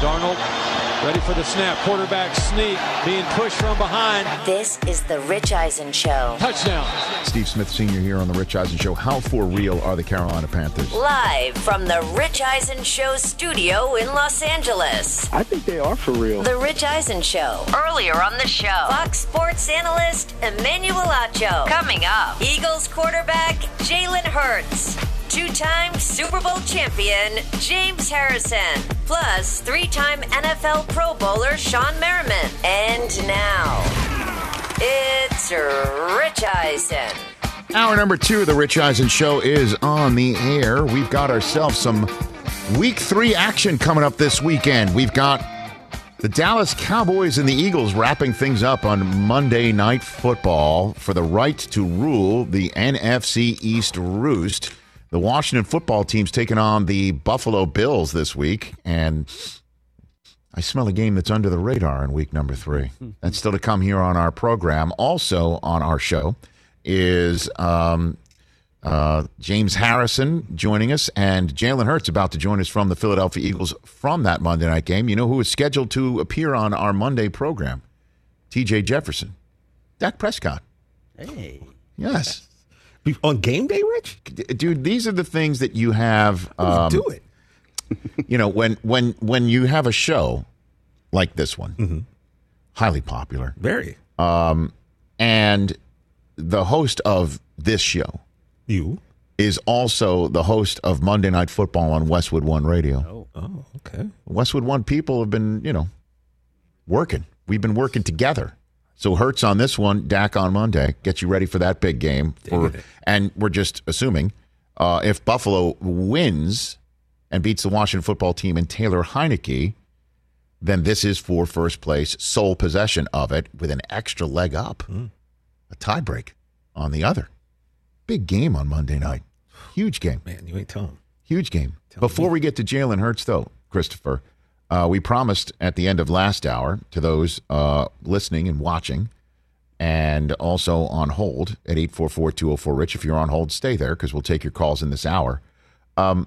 Darnold ready for the snap. Quarterback sneak being pushed from behind. This is the Rich Eisen Show. Touchdown. Steve Smith Sr. here on the Rich Eisen Show. How for real are the Carolina Panthers? Live from the Rich Eisen Show studio in Los Angeles. I think they are for real. The Rich Eisen Show. Earlier on the show, Fox Sports analyst Emmanuel Acho. Coming up, Eagles quarterback Jalen Hurts. Two time Super Bowl champion James Harrison. Plus, three time NFL Pro Bowler Shawne Merriman. And now, it's Rich Eisen. Hour number two of the Rich Eisen Show is on the air. We've got ourselves some week three action coming up this weekend. We've got the Dallas Cowboys and the Eagles wrapping things up on Monday Night Football for the right to rule the NFC East Roost. The Washington football team's taking on the Buffalo Bills this week, and I smell a game that's under the radar in week number three. That's still to come here on our program. Also on our show is um, uh, James Harrison joining us, and Jalen Hurts about to join us from the Philadelphia Eagles from that Monday night game. You know who is scheduled to appear on our Monday program? T.J. Jefferson, Dak Prescott. Hey. Yes. On game day, Rich? Dude these are the things that you have um, do it. you know when when when you have a show like this one highly popular Very. um, and the host of this show You? is also the host of monday night football on westwood one radio Oh, okay. westwood one people have been you know working we've been working together so Hurts on this one, Dak on Monday. Get you ready for that big game. For, and we're just assuming uh, if Buffalo wins and beats the Washington football team and Taylor Heinicke, then this is for first place, sole possession of it with an extra leg up, a tiebreak on the other. Big game on Monday night. Huge game. Man, you ain't telling. Huge game. Before we get to Jalen Hurts, though, Christopher, uh, we promised at the end of last hour to those uh, listening and watching and also on hold at 844 204 Rich. If you're on hold, stay there because we'll take your calls in this hour. Um,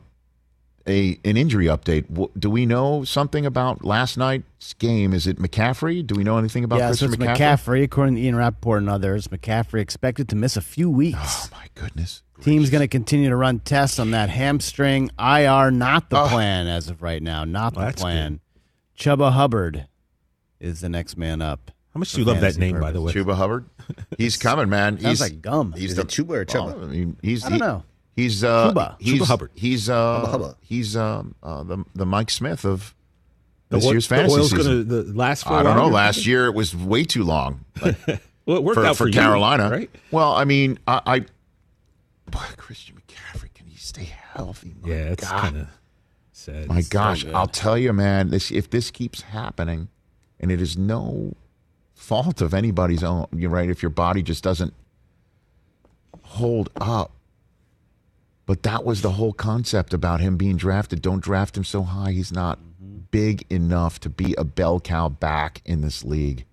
a An injury update. Do we know something about last night's game? Is it McCaffrey? Do we know anything about yeah, so Christian it's McCaffrey? McCaffrey, according to Ian Rapoport and others. McCaffrey expected to miss a few weeks. Oh, my goodness. Team's going to continue to run tests on that hamstring. IR, not the Oh. plan as of right now. Not the Well, that's plan. Chuba Hubbard is the next man up. How much do you love that fantasy name, by the way? Chuba Hubbard. He's coming, man. Sounds he's, like gum. He's Is the, it Chuba or Chuba? Well, I mean, he's I don't he- know. He's uh, Chuba. He's, Chuba Hubbard. He's uh, Hubba Hubba. he's um, uh, the the Mike Smith of The this oil- year's the fantasy oil's season. gonna the last for I don't know. longer? Last year it was way too long but Well, it worked for, out for you, Carolina, right? Well, I mean, I, I boy, Christian McCaffrey, can he stay healthy? My Yeah, it's kind of sad. My It's gosh, so. I'll tell you, man. This if this keeps happening, and it is no fault of anybody's own. You're right. If your body just doesn't hold up, but that was the whole concept about him being drafted. Don't draft him so high. He's not mm-hmm. big enough to be a bell cow back in this league.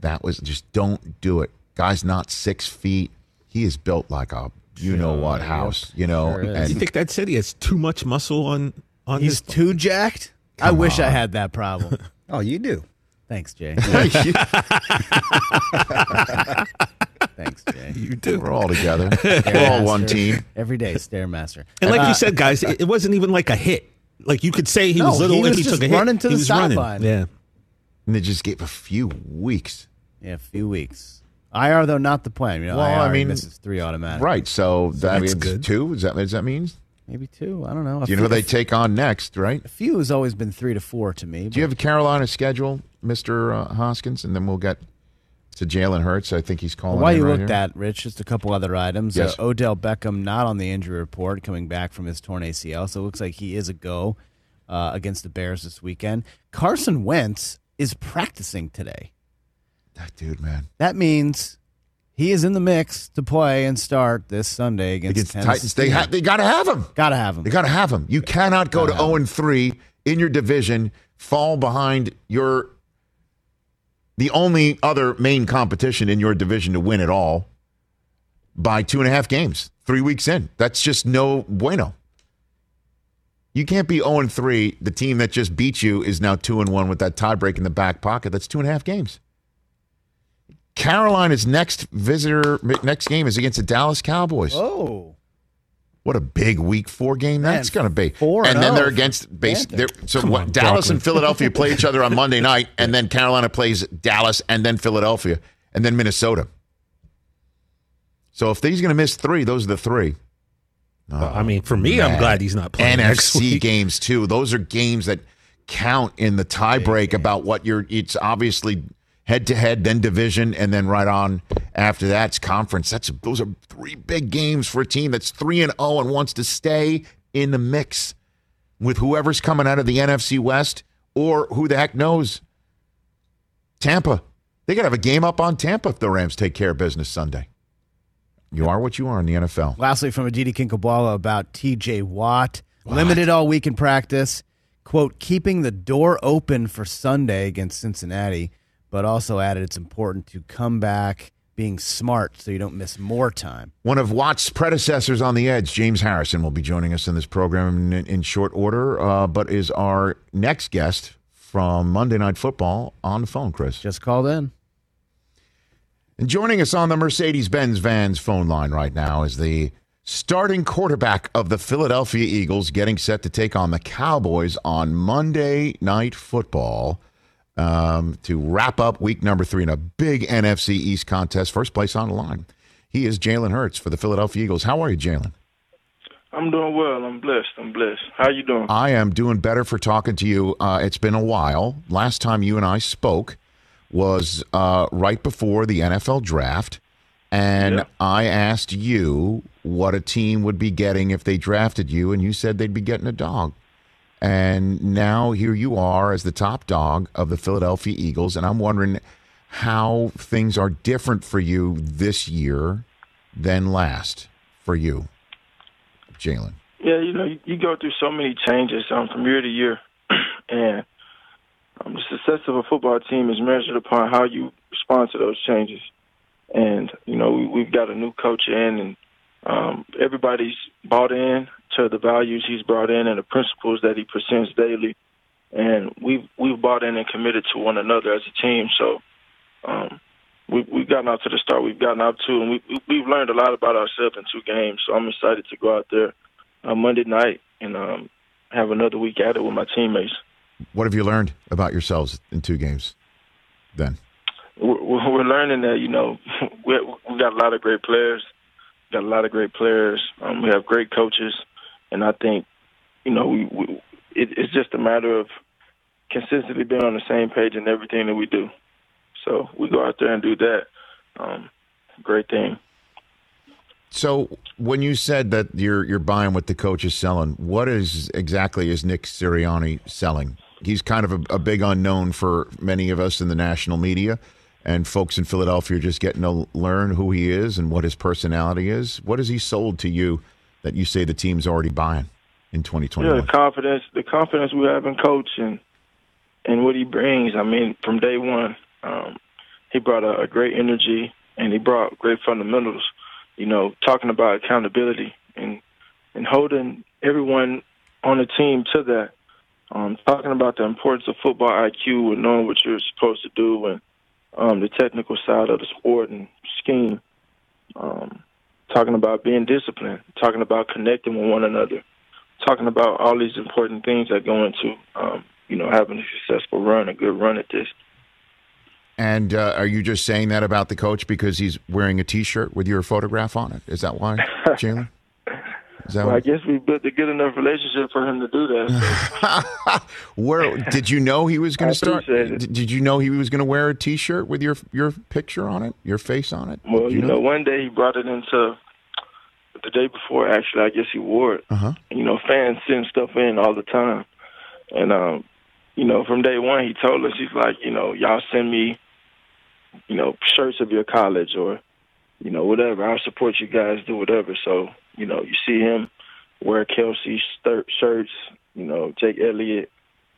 That was just don't do it. Guy's not six feet. He is built like a you know what house. You know, Sure is. Do you think that said he has too much muscle on on He's his? too jacked. I Come wish I had that problem. Oh, you do. Thanks, Jay. Thanks, Thanks, Jay. You do. We're all together. We're all one team. Every day, Stairmaster. And like Uh, you said, guys, it, it wasn't even like a hit. Like you could say he No, was little he if was he just took a hit. running to he the was running. sideline. Yeah. And they just gave a few weeks. Yeah, a few weeks. IR though, not the plan. You know, Well, IR, I mean, this is three automatic. Right. So that means good. two. Is that, does that mean? Maybe two. I don't know. Do you know who they take on next, right? A few has always been three to four to me. Do you have a Carolina schedule, Mr. Uh, Hoskins? And then we'll get to Jalen Hurts. I think he's calling. While in you right looked at, Rich, just a couple other items. Yes. Uh, Odell Beckham not on the injury report, coming back from his torn ACL, so it looks like he is a go uh, against the Bears this weekend. Carson Wentz is practicing today. That dude, man. That means he is in the mix to play and start this Sunday against, Against the Titans, they ha- they got to have him. Gotta have him. They got to have him. You cannot go to zero and three in your division, fall behind your the only other main competition in your division to win it all by two and a half games, three weeks in. That's just no bueno. You can't be 0 and 3. The team that just beat you is now 2 and 1 with that tiebreak in the back pocket. That's two and a half games. Carolina's next visitor next game is against the Dallas Cowboys. Oh. What a big week four game that's going to be. four and and then oh they're against base. Panthers. They're, so Come what, on, Dallas Brockman. and Philadelphia play each other on Monday night, and then Carolina plays Dallas and then Philadelphia and then Minnesota. So if he's going to miss three, those are the three. Well, I mean, for me, I'm man. glad he's not playing next NFC week. games too. Those are games that count in the tiebreak about what you're. It's obviously head to head, then division, and then right on after that's conference. That's those are three big games for a team that's three and zero and wants to stay in the mix with whoever's coming out of the NFC West or who the heck knows. Tampa, they got to have a game up on Tampa if the Rams take care of business Sunday. You are what you are in the NFL. Lastly, from Aditi Kinkhabwala about TJ Watt. Limited all week in practice. Quote, keeping the door open for Sunday against Cincinnati, but also added it's important to come back being smart so you don't miss more time. One of Watt's predecessors on the edge, James Harrison, will be joining us in this program in, in short order, uh, but is our next guest from Monday Night Football on the phone, Chris. Just called in. And joining us on the Mercedes Benz Vans phone line right now is the starting quarterback of the Philadelphia Eagles, getting set to take on the Cowboys on Monday Night Football um, to wrap up week number three in a big NFC East contest. First place on the line. He is Jalen Hurts for the Philadelphia Eagles. How are you, Jalen? I'm doing well. I'm blessed. I'm blessed. How you doing? I am doing better for talking to you. Uh, it's been a while. Last time you and I spoke was uh, right before the NFL draft. And Yeah. I asked you what a team would be getting if they drafted you, and you said they'd be getting a dog. And now here you are as the top dog of the Philadelphia Eagles. And I'm wondering how things are different for you this year than last for you, Jalen. Yeah, you know, you, go through so many changes um, from year to year, and um, the success of a football team is measured upon how you respond to those changes. And you know, we, we've got a new coach in, and um, everybody's bought in to the values he's brought in and the principles that he presents daily. And we've we've bought in and committed to one another as a team. So um, we, we've gotten out to the start we've gotten out to, and we, we- we've learned a lot about ourselves in two games. So I'm excited to go out there uh, Monday night and um, have another week at it with my teammates. What have you learned about yourselves in two games then? We're, we're we're learning that you know we we got a lot of great players, got a lot of great players. Um, we have great coaches, and I think you know we, we it, it's just a matter of consistently being on the same page in everything that we do. So we go out there and do that. Um, great thing. So when you said that you're you're buying what the coach is selling, what is exactly is Nick Sirianni selling? He's kind of a, a big unknown for many of us in the national media, and folks in Philadelphia are just getting to learn who he is and what his personality is. What has he sold to you that you say the team's already buying in Yeah, the confidence, the confidence we have in coach and and what he brings. I mean, from day one, um, he brought a, a great energy and he brought great fundamentals. You know, talking about accountability and and holding everyone on the team to that. Um, talking about the importance of football IQ and knowing what you're supposed to do and um, the technical side of the sport and scheme. Um, talking about being disciplined. Talking about connecting with one another talking about all these important things that go into, um, you know, having a successful run, a good run at this. And uh, are you just saying that about the coach because he's wearing a T-shirt with your photograph on it? Is that why, Jalen? Well, I guess we built a good enough relationship for him to do that. Where did you know he was going to start? it. Did you know he was going to wear a T-shirt with your your picture on it, your face on it? Well, Did you know, one day he brought it into the day before. Actually, I guess he wore it. Uh-huh. You know, fans send stuff in all the time, and um, you know, from day one, he told us he's like, you know, y'all send me, you know, shirts of your college or, you know, whatever. I'll support you guys. Do whatever. So, you know, you see him wear Kelce shirts. You know, Jake Elliott,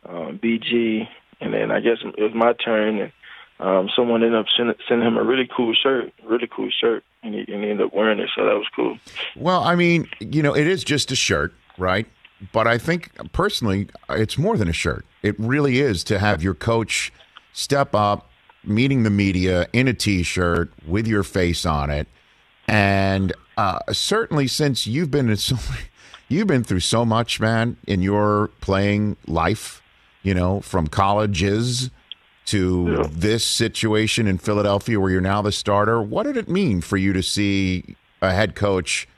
um, BG, and then I guess it was my turn and um, someone ended up sending, sending him a really cool shirt, really cool shirt, and he, and he ended up wearing it, so that was cool. Well, I mean, you know, it is just a shirt, right? But I think personally, it's more than a shirt. It really is to have your coach step up, meeting the media in a T-shirt with your face on it, and uh, certainly since you've been in so, you've been through so much, man, in your playing life. You know, from colleges to this situation in Philadelphia where you're now the starter. What did it mean for you to see a head coach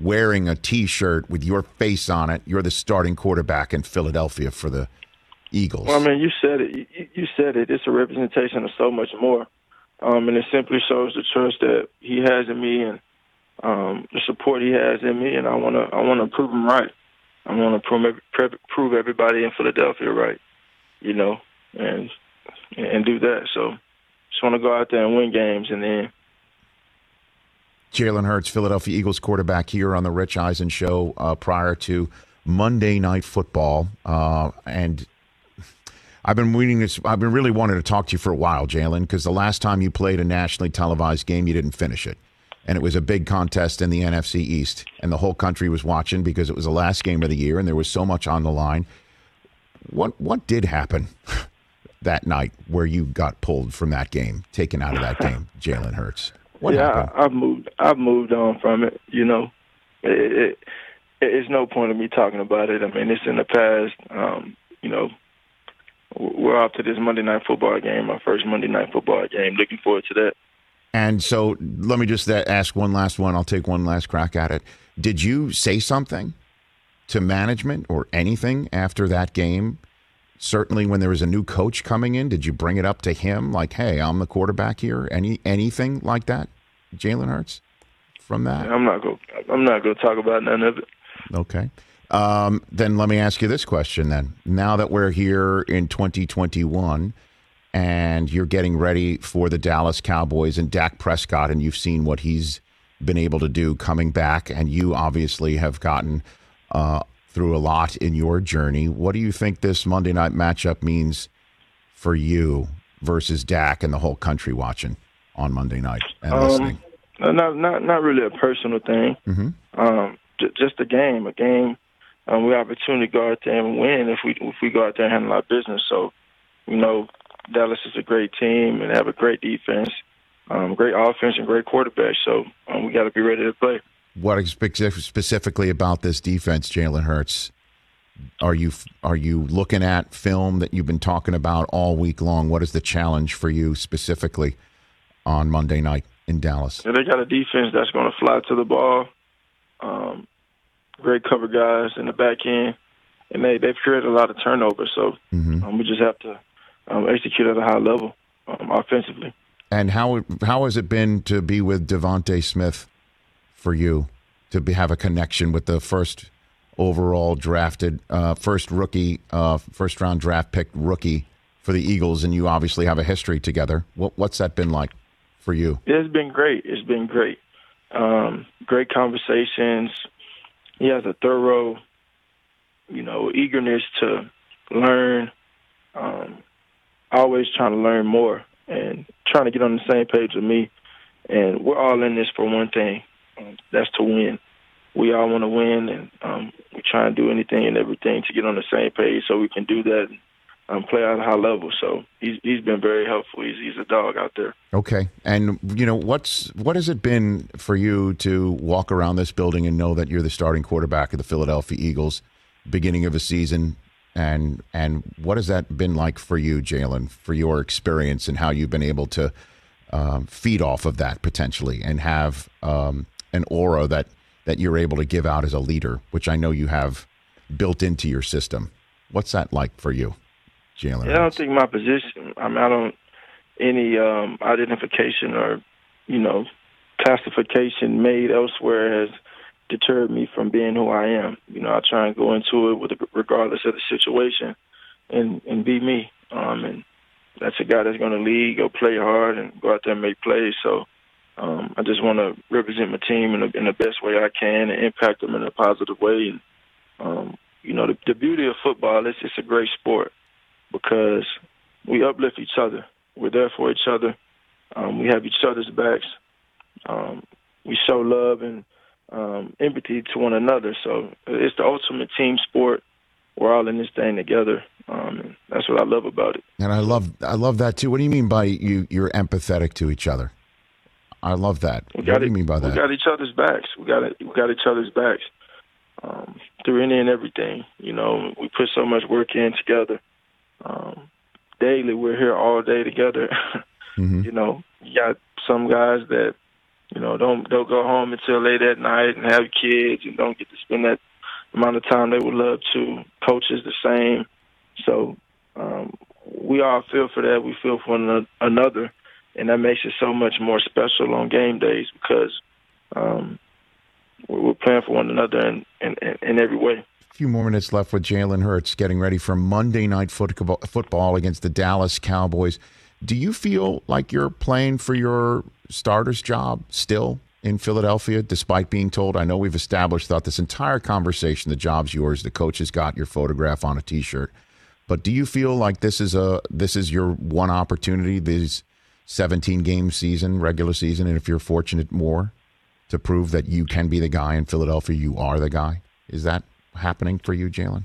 wearing a T-shirt with your face on it? You're the starting quarterback in Philadelphia for the Eagles. Well, I mean, you said it. You, you said it. It's a representation of so much more, um, and it simply shows the trust that he has in me and um, the support he has in me. And I want to, I want to prove him right. I want to prove, prove everybody in Philadelphia right. You know, and and do that. So, just want to go out there and win games, and then Jalen Hurts, Philadelphia Eagles quarterback, here on the Rich Eisen show uh, prior to Monday Night Football, uh, and I've been waiting this. I've been really wanting to talk to you for a while, Jalen, because the last time you played a nationally televised game, you didn't finish it, and it was a big contest in the NFC East, and the whole country was watching because it was the last game of the year, and there was so much on the line. What what did happen that night where you got pulled from that game, taken out of that game, Jalen Hurts? What yeah, happened? I, I've moved. I've moved on from it. You know, it, it, it's no point of me talking about it. I mean, it's in the past. Um, you know, we're off to this Monday night football game, my first Monday night football game. Looking forward to that. And so let me just ask one last one. I'll take one last crack at it. Did you say something to management or anything after that game? Certainly, when there was a new coach coming in, did you bring it up to him like, "Hey, I'm the quarterback here"? Any anything like that, Jalen Hurts? From that, I'm not go. I'm not going to talk about none of it. Okay. Um, then let me ask you this question then. Now that we're here in 2021 and you're getting ready for the Dallas Cowboys and Dak Prescott, and you've seen what he's been able to do coming back, and you obviously have gotten uh, through a lot in your journey. What do you think this Monday night matchup means for you versus Dak and the whole country watching on Monday night and listening? Um, not not not really a personal thing. Mhm. Um, j- just a game. A game. Um, we have opportunity to go out there and win if we if we go out there and handle our business. So, you know, Dallas is a great team and have a great defense, um, great offense, and great quarterback. So um, we got to be ready to play. What specifically about this defense, Jalen Hurts? Are you are you looking at film that you've been talking about all week long? What is the challenge for you specifically on Monday night in Dallas? They got a defense that's going to fly to the ball. Um, great cover guys in the back end, and they they've created a lot of turnovers. So Mhm. um, we just have to um, execute at a high level um, offensively. And how how has it been to be with DeVonta Smith for you to be, have a connection with the first overall drafted, uh, first rookie, uh, first round draft pick rookie for the Eagles, and you obviously have a history together. What, what's that been like for you? It's been great. It's been great. Um, great conversations. He has a thorough, you know, eagerness to learn. Um, always trying to learn more and trying to get on the same page with me. And we're all in this for one thing. Um, that's to win. We all want to win, and um, we try and do anything and everything to get on the same page so we can do that and um, play at a high level. So he's he's been very helpful. He's he's a dog out there. Okay, and you know what's what has it been for you to walk around this building and know that you're the starting quarterback of the Philadelphia Eagles, beginning of a season, and and what has that been like for you, Jalen, for your experience and how you've been able to um, feed off of that potentially and have um, an aura that that you're able to give out as a leader, which I know you have built into your system. What's that like for you, Jalen? Yeah, I don't think my position. I mean, I don't any um, identification or you know classification made elsewhere has deterred me from being who I am. You know, I try and go into it with regardless of the situation, and and be me. Um, and that's a guy that's going to lead, go play hard, and go out there and make plays. So. Um, I just want to represent my team in the, in the best way I can and impact them in a positive way. And um, you know, the, the beauty of football is it's a great sport because we uplift each other. We're there for each other. Um, we have each other's backs. Um, we show love and um, empathy to one another. So it's the ultimate team sport. We're all in this thing together. Um, that's what I love about it. And I love I love that too. What do you mean by you you're empathetic to each other? I love that. We what got do you mean by that? We got each other's backs. We got it, we got each other's backs um, through any and everything. You know, we put so much work in together. Um, daily, we're here all day together. mm-hmm. You know, you got some guys that you know don't don't go home until late at night and have kids and don't get to spend that amount of time they would love to. Coaches the same. So um, we all feel for that. We feel for one another, and that makes it so much more special on game days because um, we're playing for one another in, in, in every way. A few more minutes left with Jalen Hurts getting ready for Monday night football against the Dallas Cowboys. Do you feel like you're playing for your starter's job still in Philadelphia, despite being told? I know we've established throughout this entire conversation the job's yours. The coach has got your photograph on a T-shirt, but do you feel like this is a this is your one opportunity? This 17 game season, regular season, and if you're fortunate, more to prove that you can be the guy in Philadelphia. You are the guy. Is that happening for you, Jalen?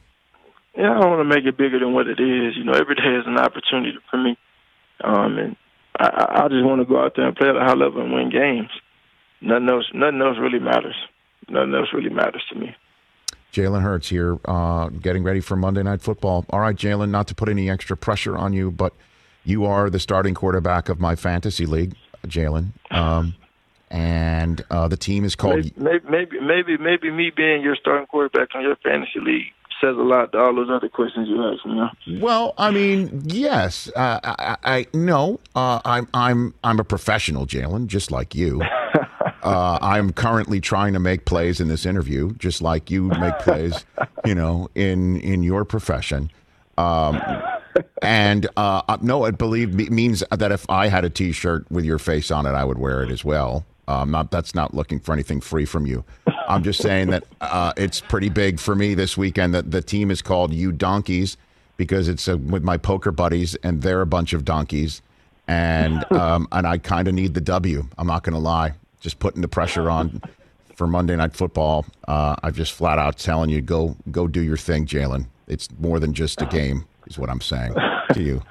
Yeah, I don't want to make it bigger than what it is. You know, every day is an opportunity for me, um, and I, I just want to go out there and play at a high level and win games. Nothing else. Nothing else really matters. Nothing else really matters to me. Jalen Hurts here, uh, getting ready for Monday Night Football. All right, Jalen, not to put any extra pressure on you, but you are the starting quarterback of my fantasy league, Jalen. Um, and uh, the team is called. Maybe, maybe, maybe, maybe me being your starting quarterback on your fantasy league says a lot to all those other questions you asked me. Well, I mean, yes, uh, I, I no, uh, I'm I'm I'm a professional, Jalen, just like you. Uh, I'm currently trying to make plays in this interview, just like you make plays, you know, in in your profession. Um, and uh, no, it believe means that if I had a T-shirt with your face on it, I would wear it as well. Um, not that's not looking for anything free from you. I'm just saying that uh, it's pretty big for me this weekend. That the team is called You Donkeys because it's uh, with my poker buddies, and they're a bunch of donkeys, and um, and I kind of need the W. I'm not going to lie. Just putting the pressure on for Monday Night Football. Uh, I'm just flat out telling you, go go do your thing, Jalen. It's more than just a game, is what I'm saying to you.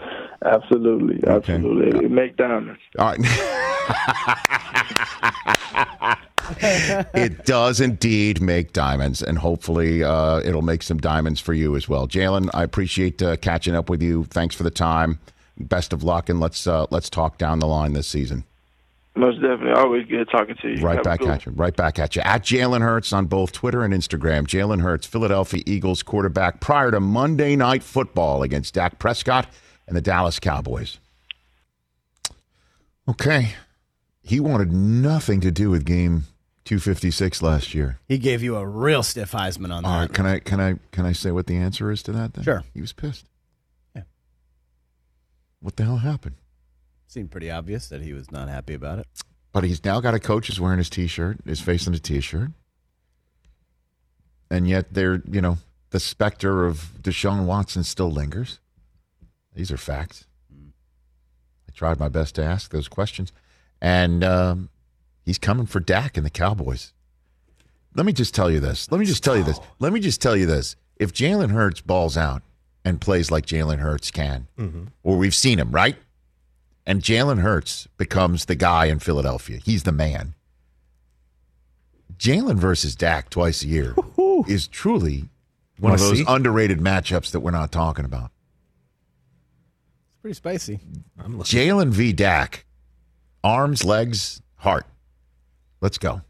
Absolutely, absolutely. Okay. Make diamonds. All right. it does indeed make diamonds, and hopefully uh, it'll make some diamonds for you as well. Jalen, I appreciate uh, catching up with you. Thanks for the time. Best of luck, and let's uh, let's talk down the line this season. Most definitely. Always good talking to you. Right Have back at you. Right back at you. At Jalen Hurts on both Twitter and Instagram. Jalen Hurts, Philadelphia Eagles quarterback prior to Monday Night Football against Dak Prescott and the Dallas Cowboys. Okay. He wanted nothing to do with game 256 last year. He gave you a real stiff Heisman on that. All right, can I can I can I say what the answer is to that then? Sure. He was pissed. Yeah. What the hell happened? Seemed pretty obvious that he was not happy about it. But he's now got a coach who's wearing his t-shirt, his face on a t-shirt. And yet they're, you know, the specter of Deshaun Watson still lingers. These are facts. I tried my best to ask those questions. And um, he's coming for Dak and the Cowboys. Let me just tell you this. Let me just tell you this. Let me just tell you this. If Jalen Hurts balls out and plays like Jalen Hurts can, mm-hmm. or we've seen him, right? And Jalen Hurts becomes the guy in Philadelphia. He's the man. Jalen versus Dak twice a year is truly One of those see? underrated matchups that we're not talking about. It's pretty spicy. I'm. Jalen v. Dak. Arms, legs, heart. Let's go.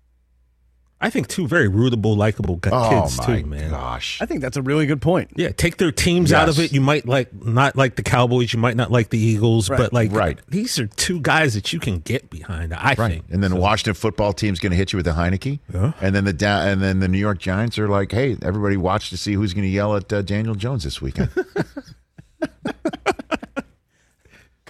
I think two very rootable, likable gu- Oh kids my too, man. gosh. I think that's a really good point. Yeah, take their teams out of Yes. it. You might like not like the Cowboys, you might not like the Eagles, Right. but like Right. these are two guys that you can get behind. I Right. think. And then the Washington football team's going to hit you with the Heinicke. Yeah. And then the da- and then the New York Giants are like, "Hey, everybody watch to see who's going to yell at uh, Daniel Jones this weekend."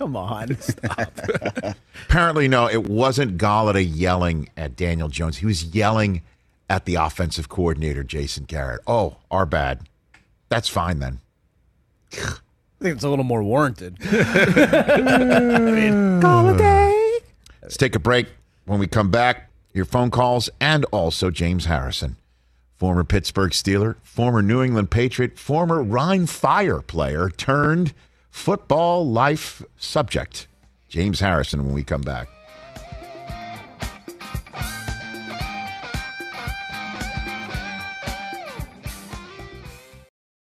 Come on. Stop. Apparently, no, it wasn't Golladay yelling at Daniel Jones. He was yelling at the offensive coordinator, Jason Garrett. Oh, our bad. That's fine then. I think it's a little more warranted. Golladay. Let's take a break. When we come back, your phone calls and also James Harrison, former Pittsburgh Steeler, former New England Patriot, former Rhine Fire player turned football life subject. James Harrison when we come back.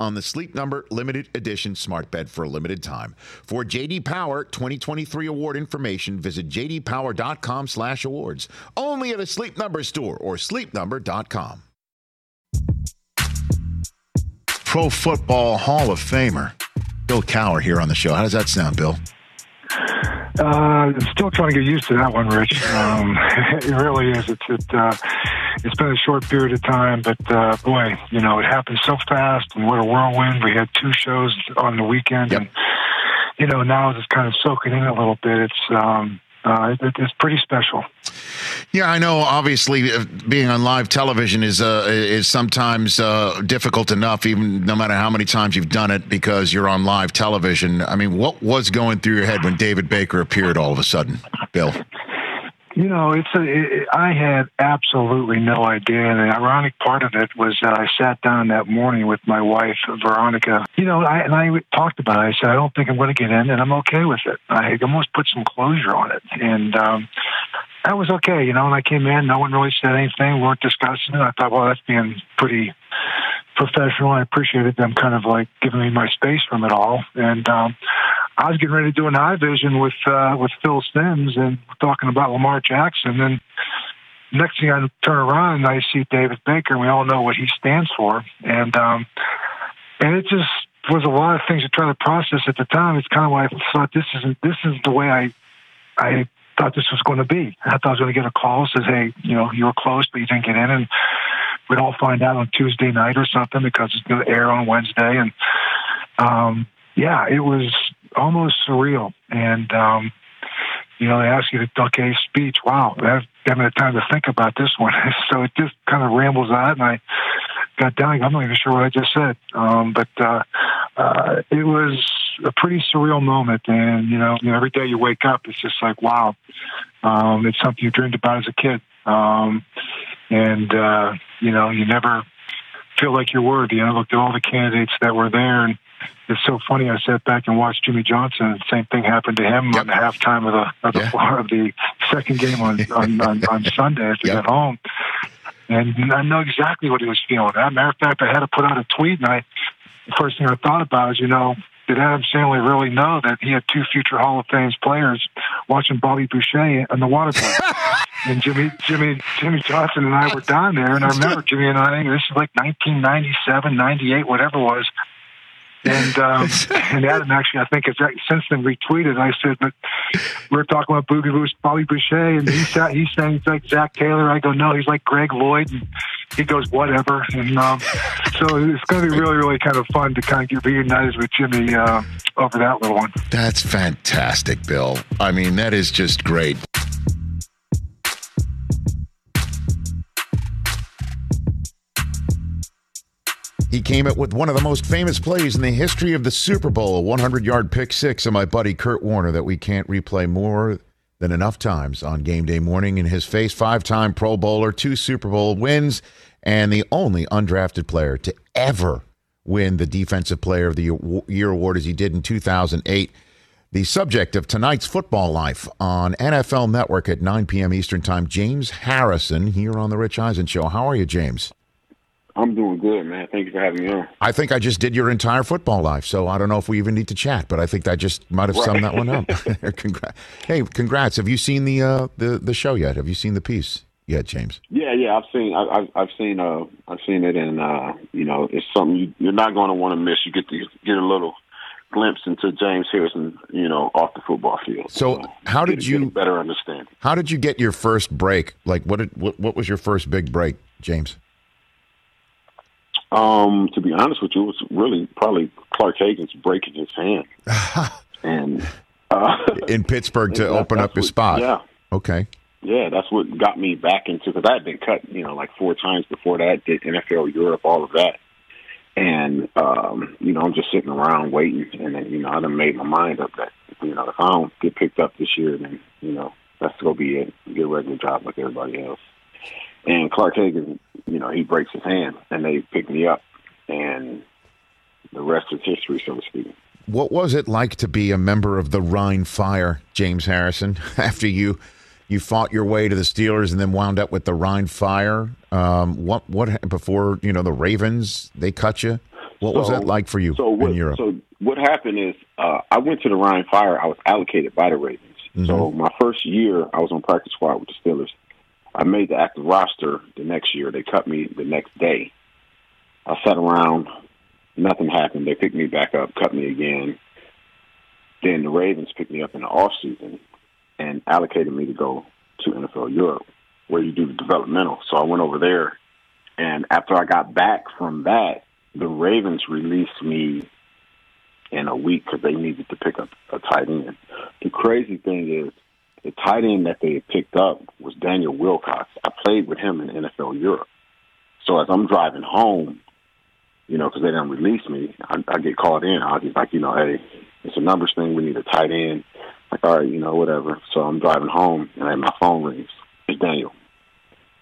on the Sleep Number limited edition smart bed for a limited time. For JD Power 2023 award information, visit jdpower.com/awards. Only at a Sleep Number store or sleepnumber.com. Pro Football Hall of Famer Bill Cowher here on the show. How does that sound, Bill? Uh, I'm still trying to get used to that one, Rich. Um, it really is. It's it, uh, it's been a short period of time, but uh, boy, you know, it happened so fast, and what a whirlwind. We had two shows on the weekend, Yep. and you know, now it's just kind of soaking in a little bit. It's um, uh, it, it's pretty special. Yeah, I know. Obviously, uh, being on live television is uh, is sometimes uh, difficult enough, even no matter how many times you've done it, because you're on live television. I mean, what was going through your head when David Baker appeared all of a sudden, Bill? You know, it's a. It, I had absolutely no idea. And the ironic part of it was that I sat down that morning with my wife, Veronica. You know, I, and I talked about it. I said, I don't think I'm going to get in, and I'm okay with it. I almost put some closure on it, and um, that was okay. You know, when I came in, no one really said anything. We weren't discussing it. I thought, well, that's being pretty professional. I appreciated them kind of like giving me my space from it all. And um, I was getting ready to do an eye vision with uh, with Phil Simms and talking about Lamar Jackson. And next thing I turn around and I see David Baker, and we all know what he stands for. And um, and it just was a lot of things to try to process at the time. It's kind of why I thought this isn't this is the way I I thought this was going to be. I thought I was going to get a call says, hey, you know, you were close, but you didn't get in, and we'd all find out on Tuesday night or something because it's going to air on Wednesday. And um, yeah, it was almost surreal. And um, you know, they ask you to okay speech. Wow, I haven't had time to think about this one. so it just kind of rambles out, and I got down. I'm not even sure what I just said, um, but uh, uh, it was a pretty surreal moment. And you know, you know, every day you wake up, it's just like, wow, um, it's something you dreamed about as a kid, um, and uh, you know, you never feel like you're worthy. I looked at all the candidates that were there, and it's so funny. I sat back and watched Jimmy Johnson. The same thing happened to him Yep. on the halftime of the of the, Yeah. of the second game on on, on, on Sunday we Yep. got home. And I know exactly what he was feeling. As a matter of fact, I had to put out a tweet, and I the first thing I thought about is, you know, did Adam Sandler really know that he had two future Hall of Fame players watching Bobby Boucher on the water boy? and Jimmy, Jimmy, Jimmy Johnson and I were down there, and I remember Jimmy and I. This is like 1997, 98, whatever it was. And um, and Adam actually, I think, has since then retweeted. I said, but we are talking about Boogie Boost, Bobby Boucher, and he sa he's saying he's like Zach Taylor. I go, no, he's like Greg Lloyd. And he goes, whatever. And um, so it's going to be really, really kind of fun to kind of get reunited with Jimmy uh, over that little one. That's fantastic, Bill. I mean, that is just great. He came up with one of the most famous plays in the history of the Super Bowl, a 100 yard pick six of my buddy Kurt Warner that we can't replay more than enough times on game day morning. In his face, five time Pro Bowler, two Super Bowl wins, and the only undrafted player to ever win the Defensive Player of the Year award as he did in 2008 the subject of tonight's football life on NFL Network at 9 p.m. Eastern Time. James Harrison here on the Rich Eisen Show. How are you, James? I'm doing good, man. Thank you for having me on. I think I just did your entire football life, so I don't know if we even need to chat, but I think I just might have summed that one up. congrats. Hey, congrats. Have you seen the uh, the the show yet? Have you seen the piece yet, James? Yeah, yeah. I've seen, I, I've, I've seen, uh, I've seen it, and uh, you know, it's something you, you're not going to want to miss. You get to get a little glimpse into James Harrison, you know, off the football field. So, how did you better understand? How did you get your first break? Like, what did what, what was your first big break, James? Um, to be honest with you, it was really probably Clark Haggans breaking his hand, and uh, In Pittsburgh to open up his spot. Yeah, Okay. yeah, that's what got me back into because I had been cut, you know, like four times before that. Did NFL Europe, all of that, and um, you know, I'm just sitting around waiting, and then you know, I done made my mind up that you know, if I don't get picked up this year, then you know, that's gonna be it. Get a regular job like everybody else. And Clark Haggans, you know, he breaks his hand, and they pick me up, and the rest is history, so to speak. What was it like to be a member of the Rhine Fire, James Harrison, after you you fought your way to the Steelers and then wound up with the Rhine Fire? Um, what what before you know the Ravens they cut you? What was that like for you so what, in Europe? So what happened is uh, I went to the Rhine Fire. I was allocated by the Ravens. Mm-hmm. So my first year, I was on practice squad with the Steelers. I made the active roster the next year. They cut me the next day. I sat around. Nothing happened. They picked me back up, cut me again. Then the Ravens picked me up in the off season and allocated me to go to NFL Europe, where you do the developmental. So I went over there, and after I got back from that, the Ravens released me in a week because they needed to pick up a tight end. The crazy thing is, the tight end that they had picked up was Daniel Wilcox. I played with him in NFL Europe. So as I'm driving home, you know, because they didn't release me, I, I get called in. I was like, you know, hey, it's a numbers thing. We need a tight end. Like, all right, you know, whatever. So I'm driving home, and then my phone rings. It's Daniel.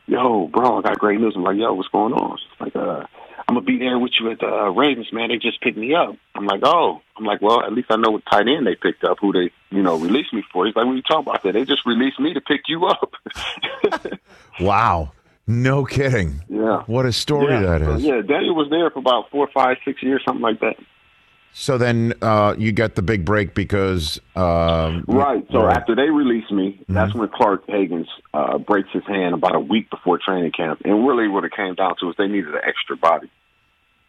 Yo, bro, I got great news. I'm like, yo, what's going on? Like, uh, I'm gonna be there with you at the uh, Ravens, man. They just picked me up. I'm like, oh, I'm like, well, at least I know what tight end they picked up, who they, you know, released me for. He's like, what are you talking about? That they just released me to pick you up. wow, no kidding. yeah. What a story yeah. that So, yeah, Daniel was there for about four, five, six years, something like that. So then uh, you got the big break because um, Right. So right. after they release me, that's when Clark Haggans uh, breaks his hand about a week before training camp. And really, what it came down to is they needed an extra body.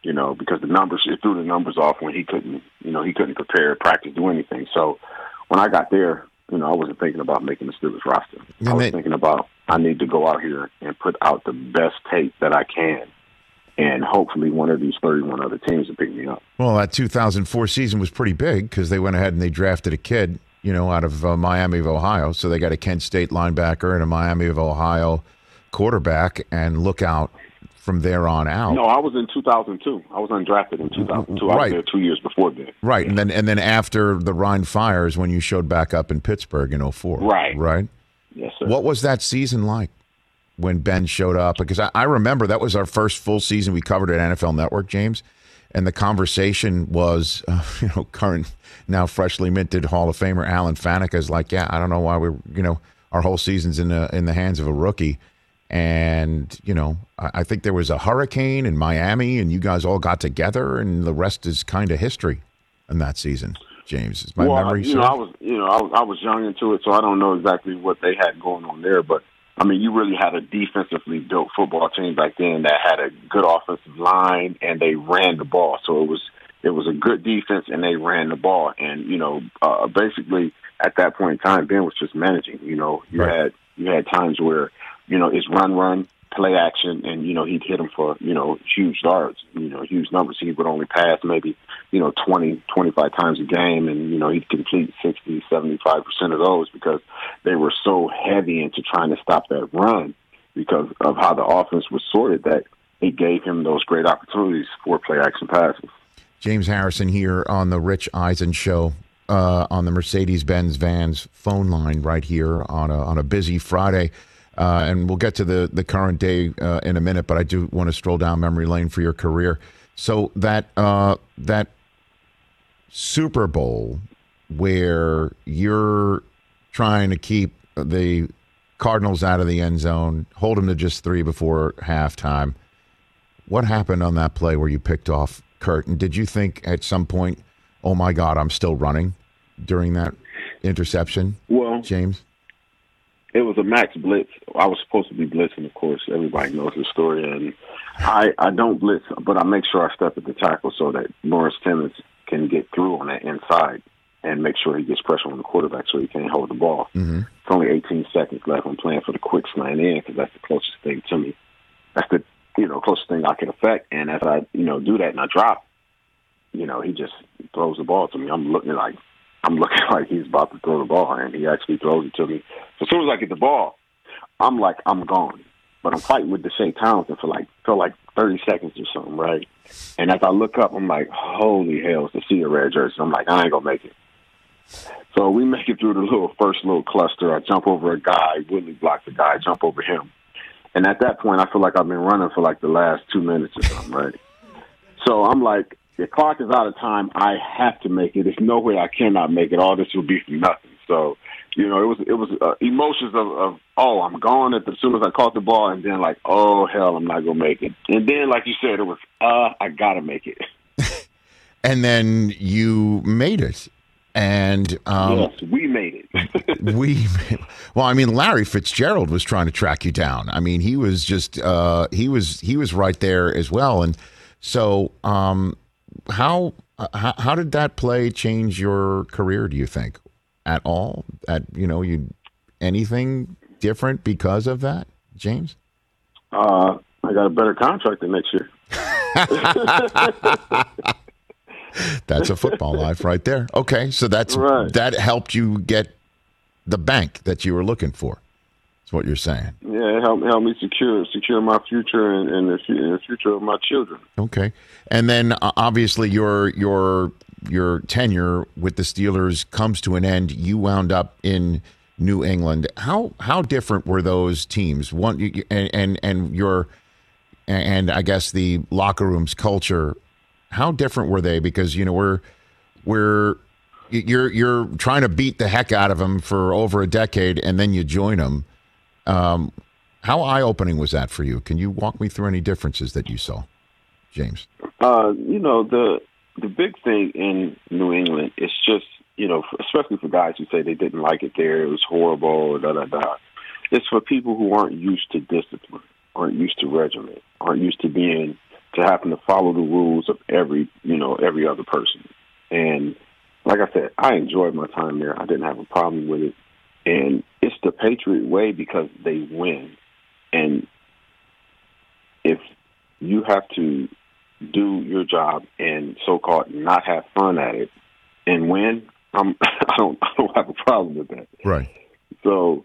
You know, because the numbers it threw the numbers off when he couldn't, you know, he couldn't prepare, practice, do anything. So when I got there, you know, I wasn't thinking about making the Steelers roster. And I was they- thinking about I need to go out here and put out the best tape that I can, and hopefully one of these thirty-one other teams will pick me up. Well, that 2004 season was pretty big because they went ahead and they drafted a kid, you know, out of uh, Miami of Ohio. So they got a Kent State linebacker and a Miami of Ohio quarterback. And look out, from there on out. No, I was in 2002. I was undrafted in 2002. I Right. was there two years before then. Right, and then and then after the Rhine fires, when you showed back up in Pittsburgh in 04. Right. Right. Yes, sir. What was that season like when Ben showed up? Because I, I remember that was our first full season we covered at NFL Network, James, and the conversation was, uh, you know, current now freshly minted Hall of Famer Alan Faneca is like, yeah, I don't know why we're, you know, our whole season's in the in the hands of a rookie. And, you know, I, think there was a hurricane in Miami and you guys all got together and the rest is kind of history in that season. James, is my well, memory you know. I was, you know, I was, I was young into it, so I don't know exactly what they had going on there. But I mean, you really had a defensively built football team back then that had a good offensive line, and they ran the ball. So it was, it was a good defense, and they ran the ball. And you know, uh, basically at that point in time, Ben was just managing. You know, you Right. had you had times where you know it's run, run, play action, and you know he'd hit them for you know huge yards, you know huge numbers. He would only pass maybe you know 20, 25 times a game, and you know he'd complete 60, 75 percent of those because they were so heavy into trying to stop that run because of how the offense was sorted that it gave him those great opportunities for play action passes. James Harrison here on the Rich Eisen Show uh, on the Mercedes Benz Vans phone line right here on a, on a busy Friday. Uh, and we'll get to the, the current day uh, in a minute, but I do want to stroll down memory lane for your career. So that uh, that Super Bowl where you're trying to keep the Cardinals out of the end zone, hold them to just three before halftime. What happened on that play where you picked off Curtin? Did you think at some point, oh my God, I'm still running during that interception, Well, James? It was a max blitz. I was supposed to be blitzing, of course. Everybody knows the story, and I I don't blitz, but I make sure I step at the tackle so that Lawrence Timmons can get through on that inside and make sure he gets pressure on the quarterback so he can't hold the ball. Mm-hmm. It's only 18 seconds left. I'm playing for the quick slant in because that's the closest thing to me. That's the you know closest thing I can affect. And as I you know do that and I drop, you know he just throws the ball to me. I'm looking like I'm looking like he's about to throw the ball, and he actually throws it to me. So as soon as I get the ball, I'm like I'm gone. But I'm fighting with Deshea Townsend for like felt like 30 seconds or something, right? And as I look up, I'm like, holy hell, it's the sea of red jersey. I'm like, I ain't gonna make it. So we make it through the little first little cluster. I jump over a guy, Woodley blocks a guy, jump over him. And at that point, I feel like I've been running for like the last two minutes or something, right? So I'm like, the clock is out of time. I have to make it. There's no way I cannot make it. All this will be for nothing. So, you know, it was it was uh, emotions of, of oh, I'm gone at the, as soon as I caught the ball, and then like, oh hell, I'm not gonna make it. And then, like you said, it was uh, I gotta make it. And then you made it. And um, yes, we made it. we well i mean larry fitzgerald was trying to track you down i mean he was just uh he was he was right there as well and so um how uh, how, how did that play change your career do you think at all at you know you anything different because of that james uh, I got a better contract the next year. that's a football life right there okay so that's Right. that helped you get the bank that you were looking for that's what you're saying Yeah, help helped me secure secure my future and, and, the, and the future of my children. Okay, and then uh, obviously your your your tenure with the Steelers comes to an end. You wound up in New England. How how different were those teams? One and and and your and I guess the locker room's culture. How different were they? Because you know we're we're you're you're trying to beat the heck out of them for over a decade, and then you join them. Um, how eye opening was that for you? Can you walk me through any differences that you saw, James? Uh, you know the the big thing in New England is just you know, especially for guys who say they didn't like it there, it was horrible, da da da. It's for people who aren't used to discipline, aren't used to regiment, aren't used to being to having to follow the rules of every you know every other person. And like I said, I enjoyed my time there. I didn't have a problem with it, and it's the Patriot way because they win. And if you have to do your job and so-called not have fun at it and win, I'm, I don't I don't have a problem with that. Right. So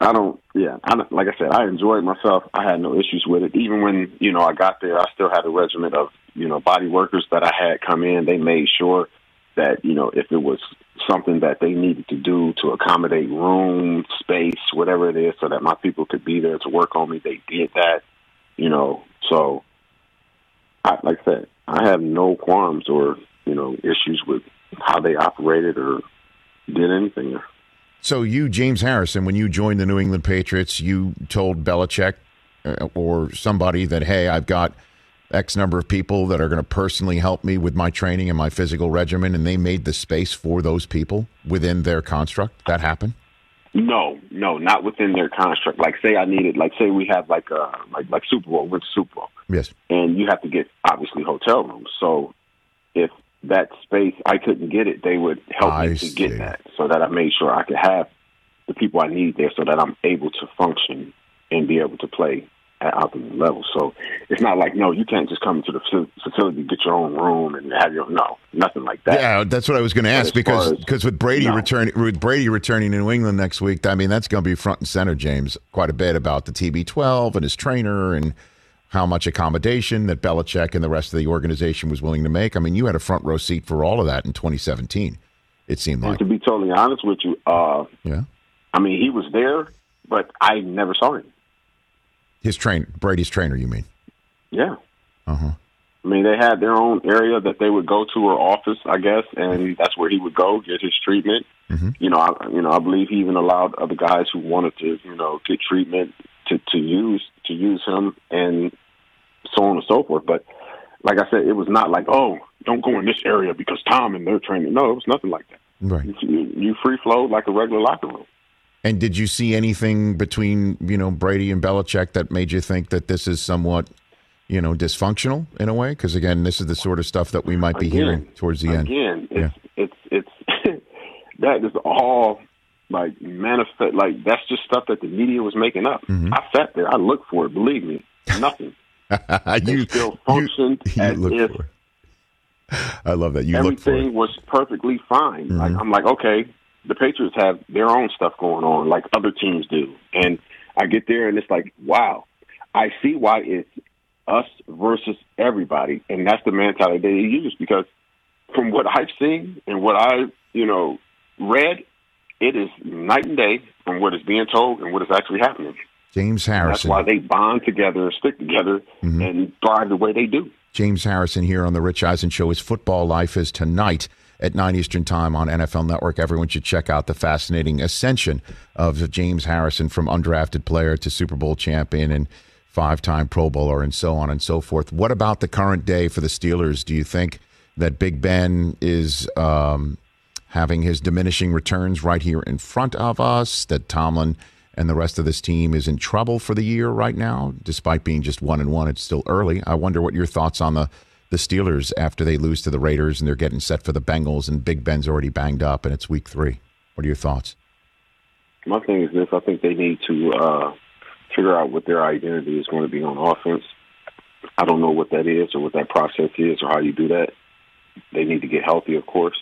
I don't. Yeah, I don't, like I said, I enjoyed myself. I had no issues with it. Even when you know I got there, I still had a regiment of you know body workers that I had come in. They made sure that you know if it was something that they needed to do to accommodate room, space, whatever it is, so that my people could be there to work on me, they did that. You know, so I, like I said, I have no qualms or you know issues with how they operated or did anything. So you, James Harrison, when you joined the New England Patriots, you told Belichick uh, or somebody that, hey, I've got X number of people that are going to personally help me with my training and my physical regimen, and they made the space for those people within their construct. That happened. No, no, not within their construct. Like, say I needed, like, say we have like, uh, like, like Super Bowl, went Super Bowl, Yes. and you have to get obviously hotel rooms. So if that space I couldn't get it, they would help I me to see. get that, so that I made sure I could have the people I need there, so that I'm able to function and be able to play at optimum level. So it's not like no, you can't just come to the facility, get your own room, and have your no, nothing like that. Yeah, that's what I was going to ask because because with Brady No. returning with Brady returning to New England next week, I mean that's going to be front and center, James, quite a bit about the TB12 and his trainer and how much accommodation that Belichick and the rest of the organization was willing to make. I mean, you had a front row seat for all of that in 2017. It seemed like. And to be totally honest with you, uh, yeah, I mean he was there, but I never saw him. His train Brady's trainer, you mean? Yeah. Uh huh. I mean, they had their own area that they would go to or office, I guess, and that's where he would go get his treatment. Mm-hmm. You know, I, you know, I believe he even allowed other guys who wanted to, you know, get treatment to to use to use him, and so on and so forth. But like I said, it was not like, oh, don't go in this area because Tom and their training. No, it was nothing like that. Right. You, you free flow like a regular locker room. And did you see anything between you know Brady and Belichick that made you think that this is somewhat you know dysfunctional in a way? Because again, this is the sort of stuff that we might be Again, hearing towards the end. Again, it's it's it's that is all like manifest. Like that's just stuff that the media was making up. Mm-hmm. I sat there, I looked for it. Believe me, nothing. They you still functioned you as if. I love that you everything was perfectly fine. Like Mhm. I'm like, okay, the Patriots have their own stuff going on, like other teams do, and I get there and it's like, wow, I see why it's us versus everybody, and that's the mentality they use because from what I've seen and what I, you know, read, it is night and day from what is being told and what is actually happening. James And That's Harrison. why they bond together and stick together Mhm. and thrive the way they do. James Harrison here on the Rich Eisen Show. His football life is tonight at 9 Eastern Time on NFL Network. Everyone should check out the fascinating ascension of James Harrison from undrafted player to Super Bowl champion and five time Pro Bowler and so on and so forth. What about the current day for the Steelers? Do you think that Big Ben is um, having his diminishing returns right here in front of us? That Tomlin and the rest of this team is in trouble for the year right now, despite being just one and one. It's still early. I wonder what your thoughts on the the Steelers after they lose to the Raiders and they're getting set for the Bengals and Big Ben's already banged up and it's week three. What are your thoughts? My thing is this: I think they need to uh, figure out what their identity is going to be on offense. I don't know what that is or what that process is or how you do that. They need to get healthy, of course,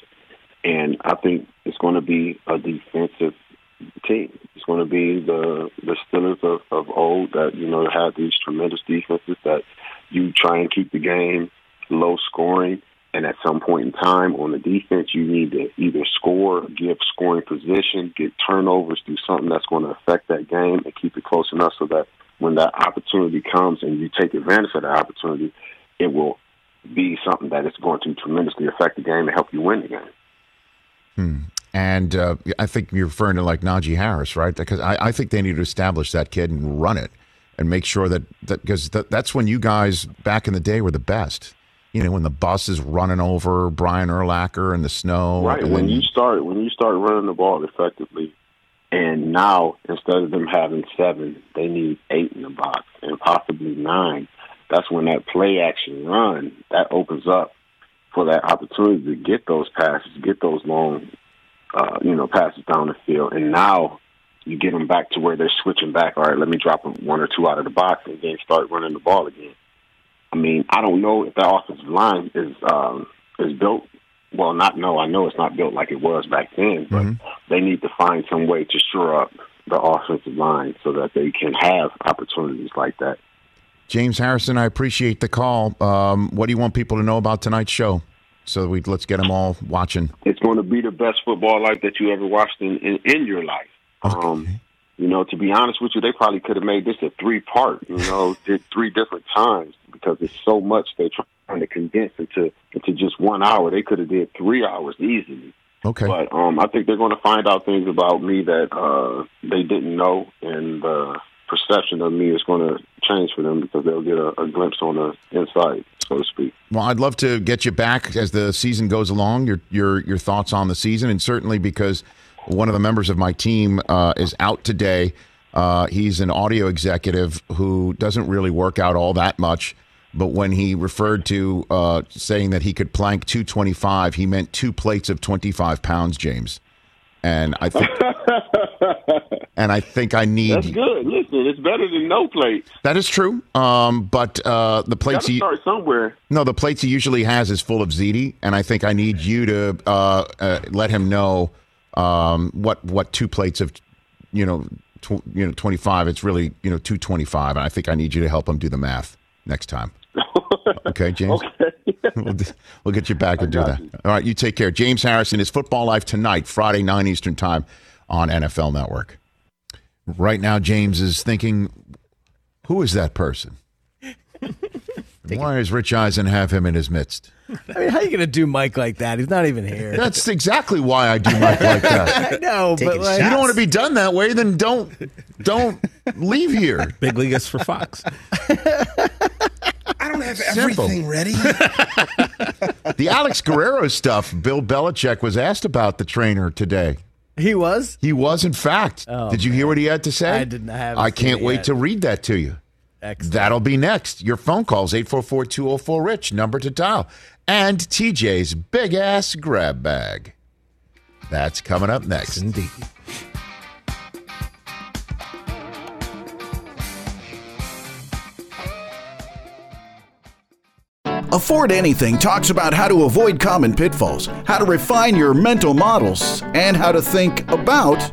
and I think it's going to be a defensive team. It's going to be the the Steelers of, of old that you know have these tremendous defenses that you try and keep the game low scoring, and at some point in time on the defense, you need to either score, give scoring position, get turnovers, do something that's going to affect that game and keep it close enough so that when that opportunity comes and you take advantage of that opportunity, it will be something that is going to tremendously affect the game and help you win the game. Hmm. And uh, I think you're referring to like Najee Harris, right? Because I, I think they need to establish that kid and run it and make sure that because that, that's when you guys back in the day were the best. You know, when the bus is running over Brian Urlacher in the snow. Right. When you start when you start running the ball effectively, and now instead of them having seven, they need eight in the box and possibly nine. That's when that play action run that opens up for that opportunity to get those passes, get those long, uh, you know, passes down the field, and now you get them back to where they're switching back. All right, let me drop them one or two out of the box and then start running the ball again. I mean, I don't know if that offensive line is um, is built. Well, not no, I know it's not built like it was back then, but Mhm. they need to find some way to shore up the offensive line so that they can have opportunities like that. James Harrison, I appreciate the call. Um, what do you want people to know about tonight's show? So we let's get them all watching. It's going to be the best football life that you ever watched in in, in your life. Okay. Um, you know, to be honest with you, they probably could have made this a three part. You know, did three different times because it's so much they're trying to condense into into just one hour. They could have did three hours easily. Okay. But um, I think they're going to find out things about me that uh, they didn't know, and the perception of me is going to change for them because they'll get a, a glimpse on the inside, so to speak. Well, I'd love to get you back as the season goes along. Your your your thoughts on the season, and certainly because one of the members of my team uh, is out today. Uh, he's an audio executive who doesn't really work out all that much. But when he referred to uh, saying that he could plank 225, he meant two plates of 25 pounds, James. And I think, and I think I need. That's good. Listen, it's better than no plates. That is true. Um, but uh, the plates he start somewhere. no, the plates he usually has is full of ziti, and I think I need you to uh, uh, let him know um, what what two plates of you know tw- you know 25. It's really you know 225, and I think I need you to help him do the math next time. Okay, James. Okay. we'll, we'll get you back and do that. All right, you take care. James Harrison is Football Life tonight, Friday, 9 Eastern Time on NFL Network. Right now, James is thinking, who is that person? Why does Rich Eisen have him in his midst? I mean, how are you going to do Mike like that? He's not even here. That's exactly why I do Mike like that. I know, but like, you don't want to be done that way, then don't don't leave here. Big league is for Fox. I don't have Simple. everything ready. The Alex Guerrero stuff, Bill Belichick was asked about the trainer today. he was. He was, in fact. Oh, Did you hear what he had to say? I didn't- haven't I can't wait yet. to read that to you. Excellent. That'll be next. Your phone calls 844-204-RICH, number to dial. And TJ's big ass grab bag. That's coming up next. Indeed. Afford Anything talks about how to avoid common pitfalls, how to refine your mental models, and how to think about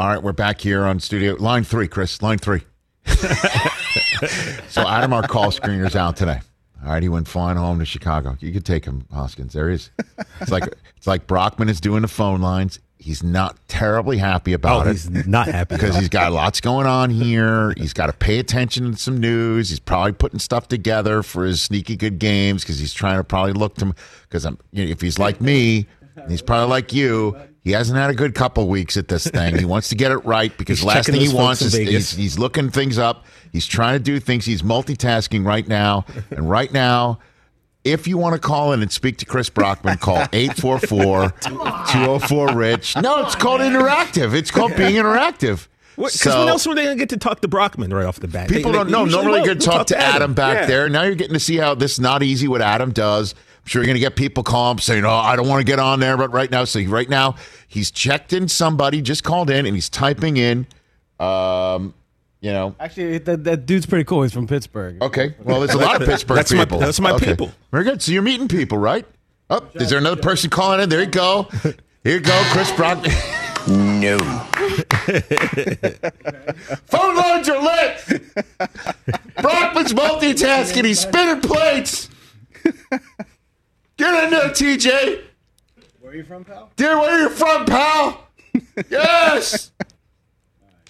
All right, we're back here on studio. Line three, Chris. Line three. so Adam, our call screener's out today. All right, he went flying home to Chicago. You could take him, Hoskins. There he is. It's like it's like Brockman is doing the phone lines. He's not terribly happy about Oh, it. he's not happy because he's got lots going on here. He's got to pay attention to some news. He's probably putting stuff together for his sneaky good games because he's trying to probably look to because I'm you know, if he's like me, he's probably like you. He hasn't had a good couple weeks at this thing. He wants to get it right because He's last thing he wants is he's, he's looking things up. He's trying to do things. He's multitasking right now. And right now, if you want to call in and speak to Chris Brockman, call 844-204-RICH. No, it's called interactive. It's called being interactive. Because So- when else were they going to get to talk to Brockman right off the bat? People They- don't they know. Normally, We'll talk to Adam, back Yeah. there. Now you're getting to see how this is not easy. What Adam does. I'm sure you're going to get people calling saying, "Oh, I don't want to get on there." But right now, so right now, he's checked in somebody, just called in, and he's typing in. Um, you know, Actually, that, that dude's pretty cool. He's from Pittsburgh. okay. Well, there's a lot of Pittsburgh That's my- people. that's my Okay. people. Very good. So you're meeting people, right? Oh, is there another person calling in? There you go. Here you go, Chris Brock. No. Phone lines are lit. Brockman's multitasking. He's spinning plates. Get in there, TJ. Where are you from, pal? Dear, where are you from, pal? Yes.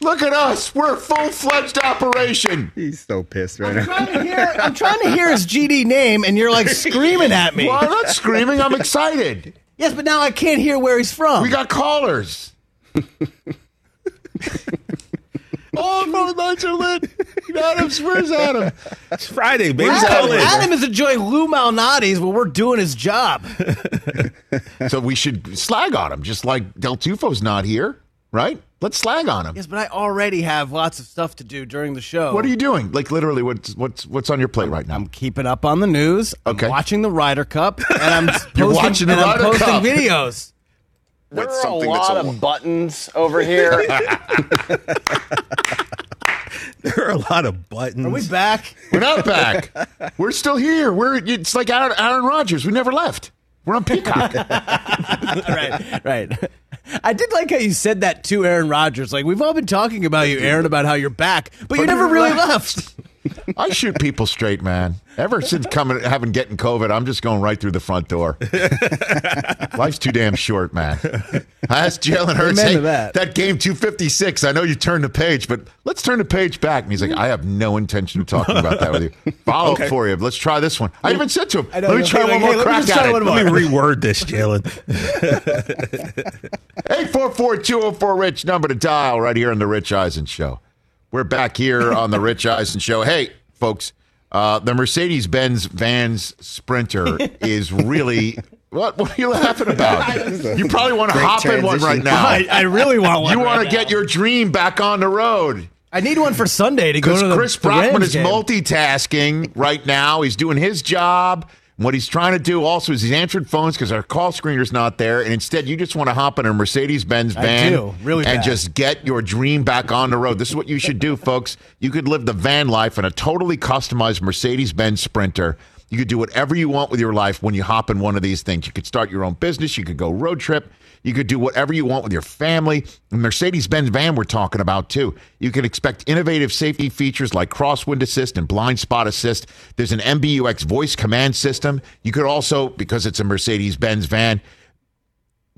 Look at us. We're a full fledged operation. He's so pissed right I'm trying to hear. I'm trying to hear his GD name, and you're like screaming at me. Well, I'm not screaming. I'm excited. Yes, but now I can't hear where he's from. We got callers. oh, from Nigel Lynn. Adams, where's Adam? It's Friday, baby. Adam, Adam is enjoying Lou Malnati's while we're doing his job. so we should slag on him, just like Del Tufo's not here, right? Let's slag on him. Yes, but I already have lots of stuff to do during the show. What are you doing? Like literally, what's what's what's on your plate right now? I'm keeping up on the news. Okay. I'm watching the Ryder Cup, and I'm posting, You're watching the and I'm Ryder posting Cup. videos. There are a lot of buttons over here. There are a lot of buttons. Are we back? We're not back. We're still here. We're it's like Aaron, Aaron Rodgers. We never left. We're on Peacock. right, right. I did like how you said that to Aaron Rodgers. Like we've all been talking about you, Aaron, about how you're back, but, you But never you're really left. left. I shoot people straight, man. Ever since coming, having getting COVID, I'm just going right through the front door. Life's too damn short, man. I asked Jalen Hurts, Amen hey, that. that game 256. I know you turned the page, but let's turn the page back. And he's like, I have no intention of talking about that with you. Follow Okay. up for you. Let's try this one. I even said to him, know, let me try like, one more hey, crack just try at it. Let me reword this, Jalen. 844-204 Rich number to dial right here on the Rich Eisen Show. We're back here on the Rich Eisen Show. Hey, folks, uh, the Mercedes Benz Vans Sprinter is really what? What are you laughing about? You probably want to Great hop in one right now. I, I really want one. you want right to get your dream back on the road. I need one for Sunday to go Because to the Chris Brockman Rams is game. multitasking right now. He's doing his job. What he's trying to do also is he's answered phones because our call screener's not there, and instead you just want to hop in a Mercedes Benz van do, really and bad. just get your dream back on the road. This is what you should do, folks. You could live the van life in a totally customized Mercedes Benz Sprinter. You could do whatever you want with your life when you hop in one of these things. You could start your own business. You could go road trip. You could do whatever you want with your family. The Mercedes Benz van we're talking about too. You can expect innovative safety features like crosswind assist and blind spot assist. There's an MBUX voice command system. You could also, because it's a Mercedes Benz van,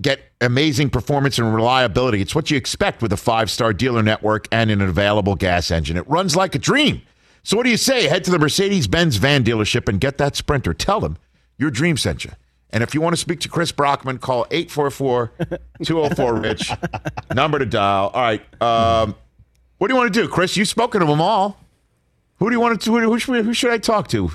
get amazing performance and reliability. It's what you expect with a five star dealer network and an available gas engine. It runs like a dream. So, what do you say? Head to the Mercedes Benz van dealership and get that sprinter. Tell them your dream sent you. And if you want to speak to Chris Brockman, call 844 204 Rich. Number to dial. All right. Um, what do you want to do, Chris? You've spoken to them all. Who do you want to? Who, who, should, who should I talk to?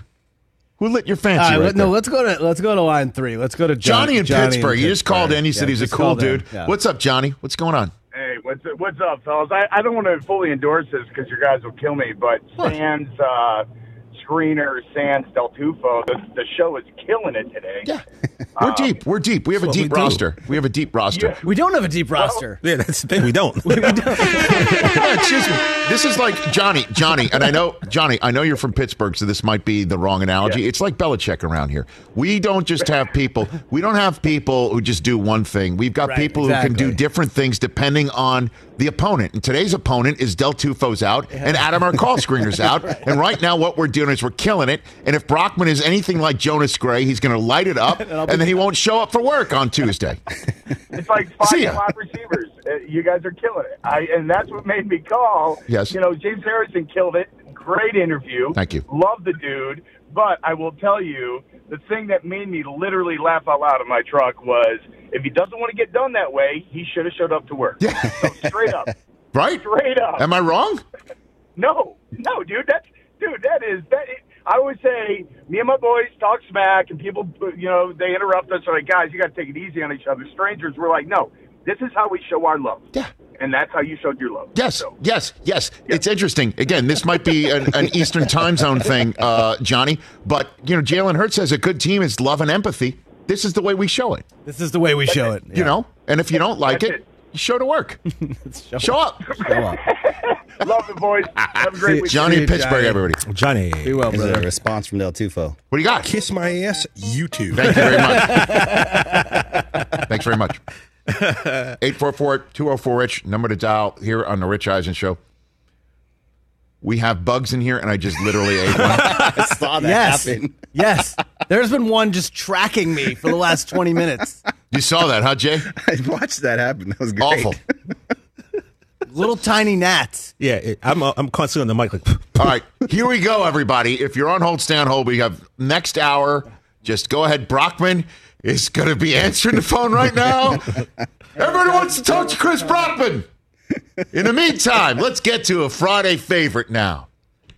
Who lit your fancy? All right, right no, there? let's go to let's go to line three. Let's go to John- Johnny in Pittsburgh. He just called in. He said he's a cool dude. Yeah. What's up, Johnny? What's going on? Hey, what's what's up, fellas? I, I don't want to fully endorse this because your guys will kill me, but Sans uh, screener, Sans Del Tufo, the, the show is killing it today. Yeah, we're um, deep. We're deep. We have a deep we do. roster. We have a deep roster. We don't have a deep roster. Yeah, that's the thing. We don't. Yeah, excuse me. This is like Johnny, Johnny, and I know Johnny. I know you're from Pittsburgh, so this might be the wrong analogy. It's like Belichick around here. We don't just have people. We don't have people who just do one thing. We've got Right, people who can do different things depending on the opponent. And today's opponent is Del Tufo's out, and Adam our call screener's out. And right now, what we're doing is we're killing it. And if Brockman is anything like Jonas Gray, he's going to light it up, and then he won't show up for work on Tuesday. It's like five wide receivers. Uh, you guys are killing it. I, and that's what made me call. Yes. You know, James Harrison killed it. Great interview. Thank you. Love the dude. But I will tell you, the thing that made me literally laugh out loud in my truck was if he doesn't want to get done that way, he should have showed up to work. Yeah. So straight up. Right? Straight up. Am I wrong? No, no, dude. That's dude. That is that. I always say, me and my boys talk smack, and people, you know, they interrupt us. They're like, guys, you got to take it easy on each other. Strangers, we're like, no, this is how we show our love. Yeah. And that's how you showed your love. Yes, yes, yes. It's interesting. Again, this might be an, an Eastern time zone thing, uh, Johnny, but you know, Jalen Hurts says a good team. is love and empathy. This is the way we show it. This is the way we show it. You know, and if you don't like That's it, you show to work. show, up. Show up. love the boys. Have a great week. Johnny Pittsburgh, Johnny. everybody. Johnny. Be well, There's a response from Del Tufo. What do you got? Kiss my ass, you too. Thank you very much. Thanks very much. 844-204-RICH, number to dial here on the Rich Eisen Show. We have bugs in here, and I just literally ate one. I saw that Yes. happen. yes. There's been one just tracking me for the last 20 minutes. You saw that, huh, Jay? I watched that happen. That was great. Awful. Little tiny gnats. Yeah, it, I'm uh, I'm constantly on the mic like. All right, here we go, everybody. If you're on hold, stay on hold. We have next hour. Just go ahead. Brockman is going to be answering the phone right now. Everybody wants to talk to Chris Brockman. In the meantime, let's get to a Friday favorite now.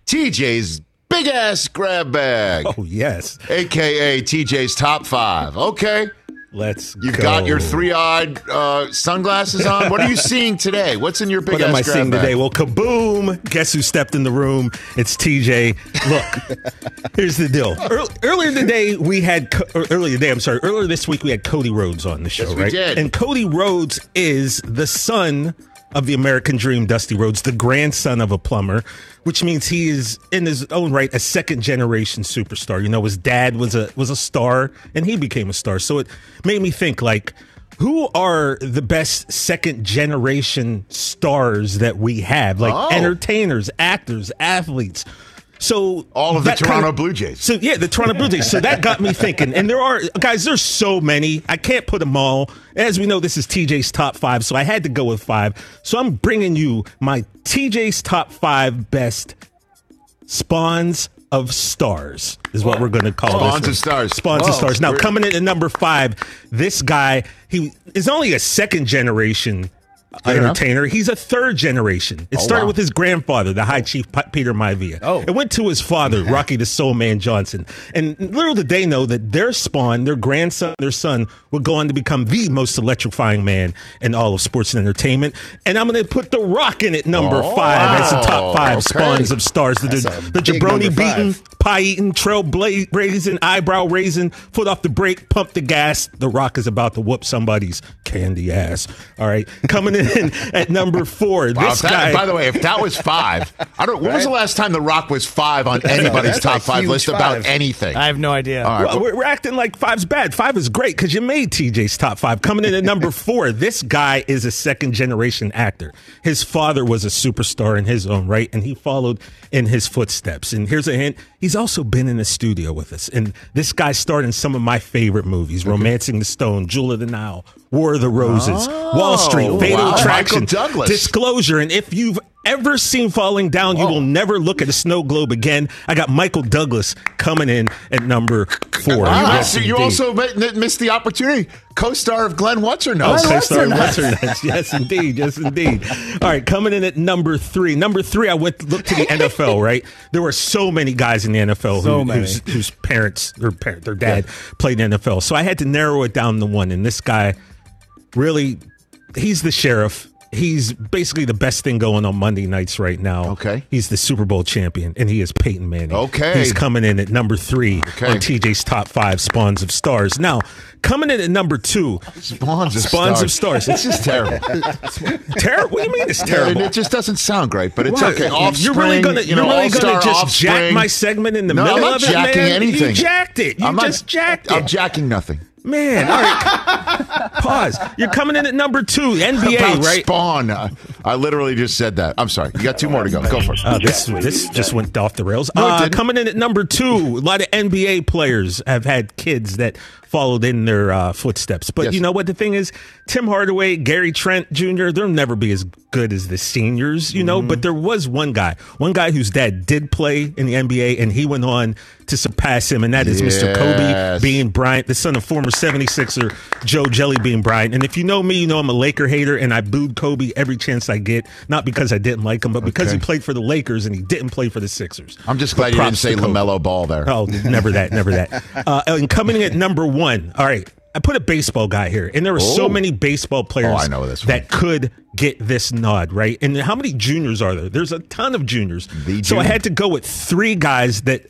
TJ's big ass grab bag. Oh yes, aka TJ's top five. Okay. Let's. You've go. got your three-eyed uh, sunglasses on. What are you seeing today? What's in your big What am I seeing bag? today? Well, kaboom! Guess who stepped in the room? It's TJ. Look, here's the deal. Ear- earlier today, we had earlier today. I'm sorry. Earlier this week, we had Cody Rhodes on the show, Yes, we right? did. And Cody Rhodes is the son of the American Dream, Dusty Rhodes, the grandson of a plumber, which means he is in his own right a second generation superstar. You know, his dad was a was a star, and he became a star. So it made me think like. Who are the best second generation stars that we have? Like Oh. entertainers, actors, athletes. So All of the Toronto kinda- Blue Jays. So yeah, the Toronto Blue Jays. So that got me thinking. And there are guys. There's so many. I can't put them all. As we know, this is TJ's top five. So I had to go with five. So I'm bringing you my TJ's top five best spawns of stars is what we're going to call Spawns this. Spawns of stars. Spawns Whoa. of stars. Now We're- coming in at number five, this guy he is only a second generation Fair enough. entertainer. He's a third generation. It Oh, started wow. with his grandfather, the High Chief P- Peter Maivia. Oh. It went to his father, Rocky the Soul Man Johnson. And little did they know that their spawn, their grandson, their son, would go on to become the most electrifying man in all of sports and entertainment. And I'm going to put The Rock in at number Oh, five as the top five okay. spawns of stars. The, That's the, the jabroni beating, pie eating, trail bla- raising, eyebrow raising, foot off the brake, pump the gas. The Rock is about to whoop somebody's candy ass. All right. Coming in at number four, Wow, this that- guy. by the way, if that was five, I don't. When was the last time The Rock was five on anybody's That's top five huge list about anything? I have no idea. All right, Well, we're, we're acting like five's bad. Five is great because you made TJ's top five. Coming in at number four, this guy is a second generation actor. His father was a superstar in his own right, and he followed in his footsteps. And here's a hint he's also been in the studio with us. And this guy starred in some of my favorite movies Romancing the Stone, Jewel of the Nile, War of the Roses, Wall oh, Street, Oh, Fatal wow. Attraction, Douglas. Disclosure. And if you've ever seen Falling Down, you will oh. never look at a snow globe again. I got Michael Douglas coming in at number four. Wow, Yes, so you also missed the opportunity. Co-star of Glenn What's Her Oh, co-star Western Western Nuts. Yes, indeed. Yes, indeed. All right, coming in at number three. Number three, I went look to the NFL. Right, there were so many guys in the NFL So who, whose, whose parents, their parent, their dad played in the NFL. So I had to narrow it down to one. And this guy, really, he's the sheriff. He's basically the best thing going on Monday nights right now. Okay. He's the Super Bowl champion, and he is Peyton Manning. Okay. He's coming in at number three Okay. on TJ's top five spawns of stars. Now, coming in at number two, Spawns of Spawns stars. of stars. This is terrible. terrible. What do you mean it's terrible? It just doesn't sound great, but it's What? okay. Offspring, you're really gonna you you're know, really gonna all-star just jack my segment in the no, middle I'm not of it, jacking man. anything. You jacked it. You I'm not- just jacked I'm it. jacking nothing. Man, all right. Pause. You're coming in at number two, NBA, About right? Spawn. I, I literally just said that. I'm sorry. You got two more to go. Go for it. Uh, this this just went off the rails. Uh, coming in at number two, a lot of NBA players have had kids that followed in their uh, footsteps. But Yes. you know what the thing is? Tim Hardaway, Gary Trent Jr., they'll never be as good as the seniors, you Mm-hmm. know. But there was one guy, one guy whose dad did play in the NBA, and he went on to surpass him, and that is Mr. Kobe Yes. Bean Bryant, the son of former 76er Joe Jelly Bean Bryant. And if you know me, you know I'm a Laker hater, and I booed Kobe every chance I get, not because I didn't like him, but because Okay. he played for the Lakers and he didn't play for the Sixers. I'm just But glad you didn't say LaMelo Ball there. Oh, never that, never that. Uh, and coming in at number one, all right. I put a baseball guy here, and there were so Oh. many baseball oh, players Oh, I know this one. that could get this nod, right? And how many juniors are there? There's a ton of juniors. The so I had to go with three guys that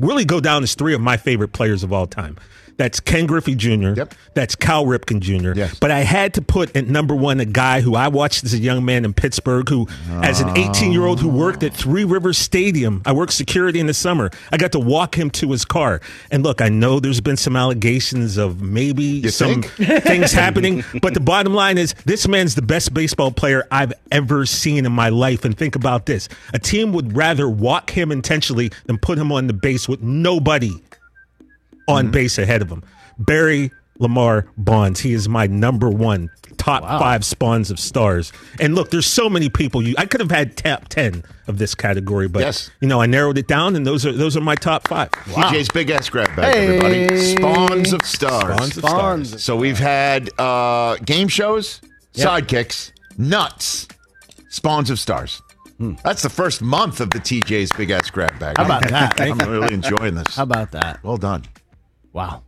really go down as three of my favorite players of all time. That's Ken Griffey Jr. Yep. That's Cal Ripken Jr. Yes. But I had to put at number one a guy who I watched as a young man in Pittsburgh, who, as an ah. 18 year old who worked at Three Rivers Stadium, I worked security in the summer. I got to walk him to his car. And look, I know there's been some allegations of maybe some think? things happening, but the bottom line is this man's the best baseball player I've ever seen in my life. And think about this a team would rather walk him intentionally than put him on the base with nobody on base ahead of him. Barry Lamar Bonds. He is my number one top five spawns of stars. And look, there's so many people. You, I could have had top ten of this category, but Yes. you know, I narrowed it down, and those are those are my top five. TJ's big ass grab bag, Hey. everybody. Spawns of stars. Spawns of Spawns stars. So we've had uh, game shows, Yep. sidekicks, nuts, spawns of stars. That's the first month of the TJ's big ass grab bag. How about that? I'm really enjoying this. How about that? Well done. Wow.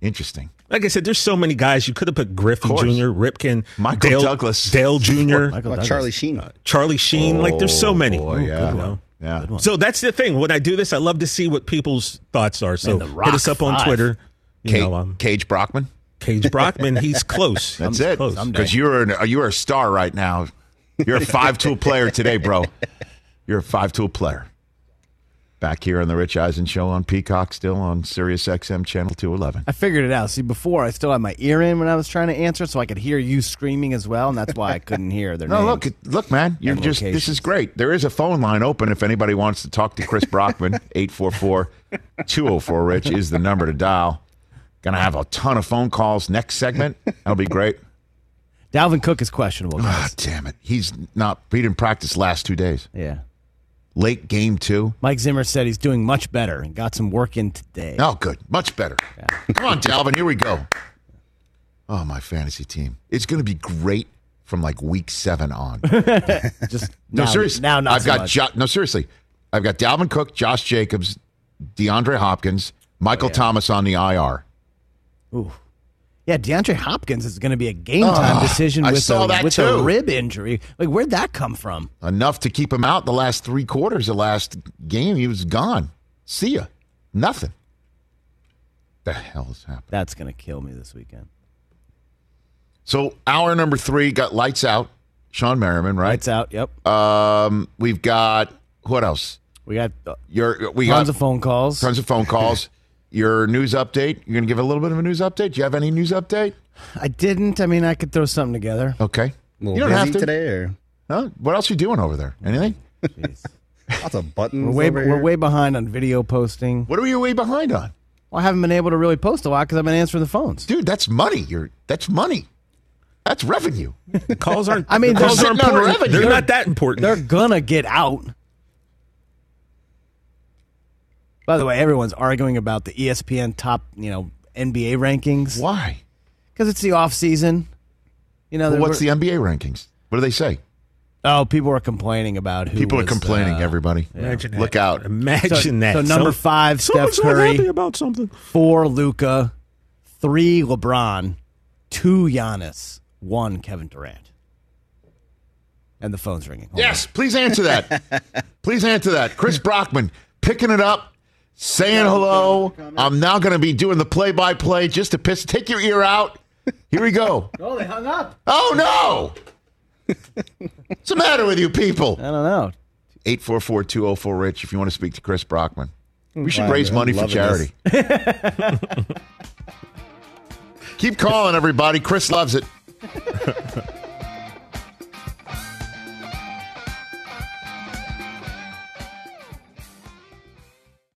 Interesting. Like I said, there's so many guys. You could have put Griffey. Jr., Ripken, Michael Dale, Douglas. Dale Jr., Michael What Charlie Sheen? Charlie Sheen. like there's so Oh, many. boy, Ooh, yeah. good one. Yeah. So that's the thing. When I do this, I love to see what people's thoughts are. So Man, hit us up on five. Twitter. You Cage, know, um, Cage Brockman. Cage Brockman. He's close. That's He's it. Close. Because you're an, you're a star right now. You're a five tool player today, bro. You're a five tool player. Back here on the Rich Eisen Show on Peacock, still on Sirius XM channel two eleven. I figured it out. See, before I still had my ear in when I was trying to answer, so I could hear you screaming as well, and that's why I couldn't hear their No, names. look, look, man. You're and just this is great. There is a phone line open if anybody wants to talk to Chris Brockman. 844-204 Rich is the number to dial. Gonna have a ton of phone calls next segment. That'll be great. Dalvin Cook is questionable. Ah, Guys. damn it. He's not he didn't practice last two days. yeah. Late game two. Mike Zimmer said he's doing much better and got some work in today. Oh, good. Much better. Come on, Dalvin. Here we go. Oh, my fantasy team. It's going to be great from like week seven on. Just no, now- seriously. now not I've so got. Jo- no, seriously. I've got Dalvin Cook, Josh Jacobs, DeAndre Hopkins, Michael oh, Thomas on the IR. Ooh. Yeah, DeAndre Hopkins is going to be a game time Oh, decision with, a, with a rib injury. Like, where'd that come from? Enough to keep him out the last three quarters of last game. He was gone. See ya. Nothing. The hell is happening? That's going to kill me this weekend. So hour number three got lights out. Shawne Merriman, right? Lights out. Yep. Um, we've got what else? We got uh, Your we got tons got of phone calls. tons of phone calls. Your news update. You're gonna give a little bit of a news update. Do you have any news update? I didn't. I mean, I could throw something together. Okay. A You don't busy have to. today, or Huh? What else are you doing over there? Anything? lots of buttons. We're way, over we're here. way behind on video posting. What are you way behind on, Well, I haven't been able to really post a lot because I've been answering the phones. dude? That's money. You're that's money. That's revenue. The calls aren't. I mean, the they're calls are sitting on important. revenue. They're not that important. They're gonna get out. By the way, everyone's arguing about the ESPN top, you know, NBA rankings Why? because it's the off season. You know, Well, there what's the NBA rankings? What do they say? oh, people are complaining about who People are complaining. uh, everybody, Imagine look that. out. Imagine so, that. So number So- five, Steph someone's not Curry. happy about something. Four, Luka. Three, LeBron. Two, Giannis. One, Kevin Durant. And the phone's ringing. Hold Yes, please answer that. please answer that. Chris Brockman picking it up, saying hello. I'm now going to be doing the play-by-play just to piss. Take your ear out. Here we go. Oh, they hung up. Oh no! What's the matter with you people? I don't know. 844-204 Rich. If you want to speak to Chris Brockman, we should Wow, raise I'm money for charity. Keep calling, everybody. Chris loves it.